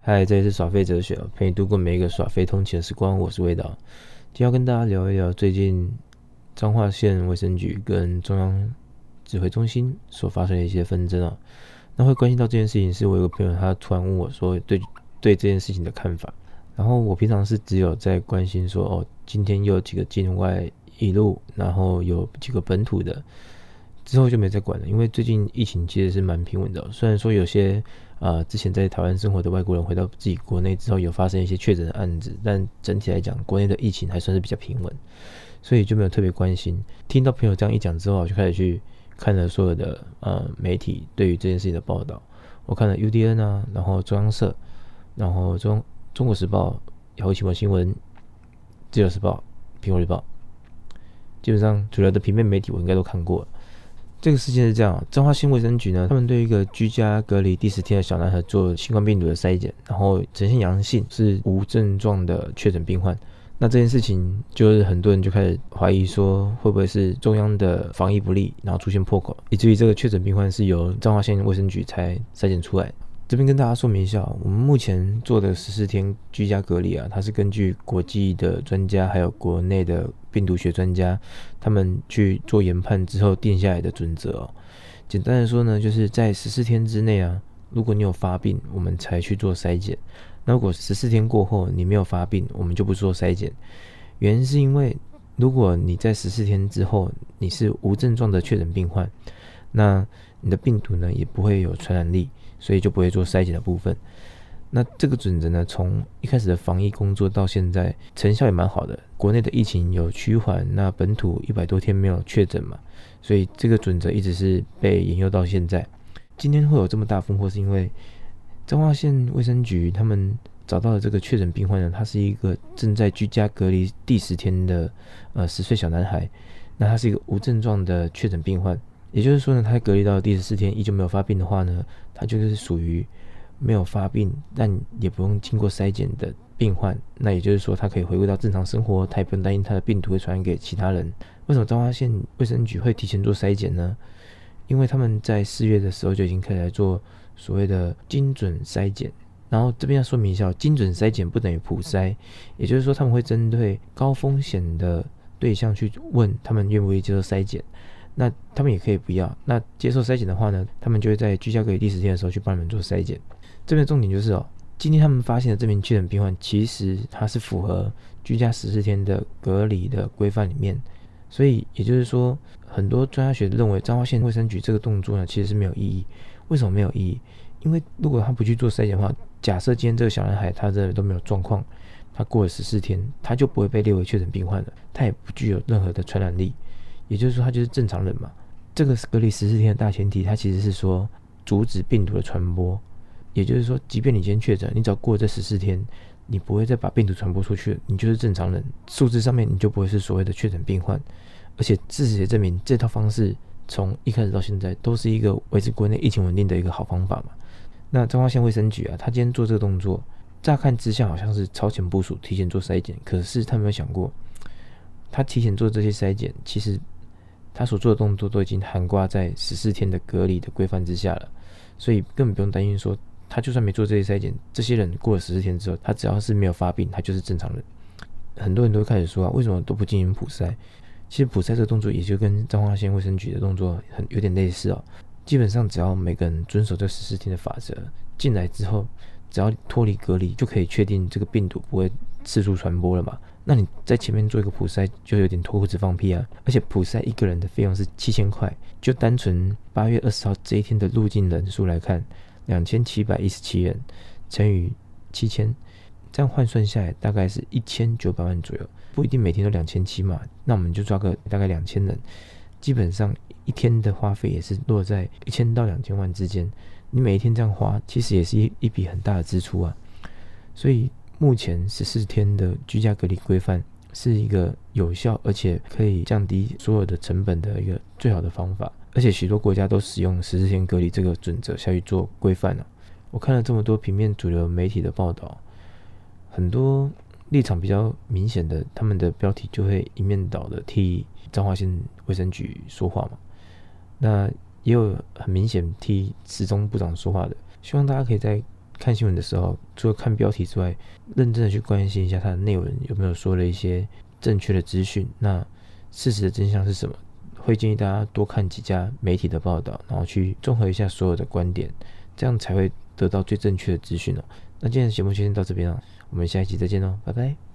嗨，这里是耍废哲学，陪你度过每一个耍废通勤的时光。我是魏导，今天要跟大家聊一聊最近彰化县卫生局跟中央指挥中心所发生的一些纷争啊。那会关心到这件事情，是我有个朋友，他突然问我说对对这件事情的看法。然后我平常是只有在关心说，哦，今天又有几个境外一路，然后有几个本土的。之后就没再管了，因为最近疫情其实是蛮平稳的。虽然说有些呃之前在台湾生活的外国人回到自己国内之后有发生一些确诊的案子，但整体来讲，国内的疫情还算是比较平稳，所以就没有特别关心。听到朋友这样一讲之后，我就开始去看了所有的呃媒体对于这件事情的报道。我看了 UDN 啊，然后中央社，然后中中国时报、雅虎奇闻新闻、自由时报、苹果日报，基本上主流的平面媒体我应该都看过了。这个事件是这样，彰化县卫生局呢，他们对一个居家隔离第十天的小男孩做新冠病毒的筛检，然后呈现阳性，是无症状的确诊病患。那这件事情就是很多人就开始怀疑说，会不会是中央的防疫不力，然后出现破口，以至于这个确诊病患是由彰化县卫生局才筛检出来。这边跟大家说明一下，我们目前做的十四天居家隔离啊，它是根据国际的专家还有国内的病毒学专家他们去做研判之后定下来的准则哦。简单的说呢，就是在十四天之内啊，如果你有发病，我们才去做筛检；那如果十四天过后你没有发病，我们就不做筛检。原因是因为如果你在十四天之后你是无症状的确诊病患，那你的病毒呢也不会有传染力。所以就不会做筛检的部分。那这个准则呢，从一开始的防疫工作到现在，成效也蛮好的。国内的疫情有趋缓，那本土一百多天没有确诊嘛，所以这个准则一直是被沿用到现在。今天会有这么大风波，是因为彰化县卫生局他们找到了这个确诊病患呢，他是一个正在居家隔离第十天的呃十岁小男孩，那他是一个无症状的确诊病患。也就是说呢，他隔离到第十四天依旧没有发病的话呢，他就是属于没有发病，但也不用经过筛检的病患。那也就是说，他可以回归到正常生活，他也不用担心他的病毒会传染给其他人。为什么彰化县卫生局会提前做筛检呢？因为他们在四月的时候就已经可以来做所谓的精准筛检。然后这边要说明一下，精准筛检不等于普筛，也就是说他们会针对高风险的对象去问他们愿不愿意接受筛检。那他们也可以不要。那接受筛检的话呢，他们就会在居家隔离第十天的时候去帮你们做筛检。这边重点就是哦，今天他们发现的这名确诊病患，其实他是符合居家十四天的隔离的规范里面。所以也就是说，很多专家学认为彰化县卫生局这个动作呢，其实是没有意义。为什么没有意义？因为如果他不去做筛检的话，假设今天这个小男孩他这都没有状况，他过了十四天，他就不会被列为确诊病患了，他也不具有任何的传染力。也就是说，他就是正常人嘛。这个隔离十四天的大前提，它其实是说阻止病毒的传播。也就是说，即便你今天确诊，你只要过了这十四天，你不会再把病毒传播出去，你就是正常人。数字上面你就不会是所谓的确诊病患。而且事实也证明，这套方式从一开始到现在都是一个维持国内疫情稳定的一个好方法嘛。那彰化县卫生局啊，他今天做这个动作，乍看之下好像是超前部署，提前做筛检。可是他没有想过，他提前做这些筛检，其实。他所做的动作都已经涵盖在十四天的隔离的规范之下了，所以根本不用担心说，他就算没做这些筛检，这些人过了十四天之后，他只要是没有发病，他就是正常人。很多人都开始说啊，为什么都不进行普筛？其实普筛这个动作也就跟彰化县卫生局的动作很有点类似哦。基本上只要每个人遵守这十四天的法则，进来之后，只要脱离隔离，就可以确定这个病毒不会四处传播了嘛。那你在前面做一个普筛，就有点脱裤子放屁啊！而且普筛一个人的费用是七千块，就单纯八月二十号这一天的入境人数来看，两千七百一十七人乘以七千，这样换算下来大概是一千九百万左右。不一定每天都两千七嘛，那我们就抓个大概两千人，基本上一天的花费也是落在一千到两千万之间。你每一天这样花，其实也是一一笔很大的支出啊，所以。目前十四天的居家隔离规范是一个有效而且可以降低所有的成本的一个最好的方法，而且许多国家都使用十四天隔离这个准则下去做规范了。我看了这么多平面主流媒体的报道，很多立场比较明显的，他们的标题就会一面倒的替彰化县卫生局说话嘛。那也有很明显替时中部长说话的。希望大家可以在看新闻的时候，除了看标题之外，认真的去关心一下它的内文有没有说了一些正确的资讯。那事实的真相是什么？会建议大家多看几家媒体的报道，然后去综合一下所有的观点，这样才会得到最正确的资讯哦。那今天的节目就先到这边了，我们下一期再见哦，拜拜。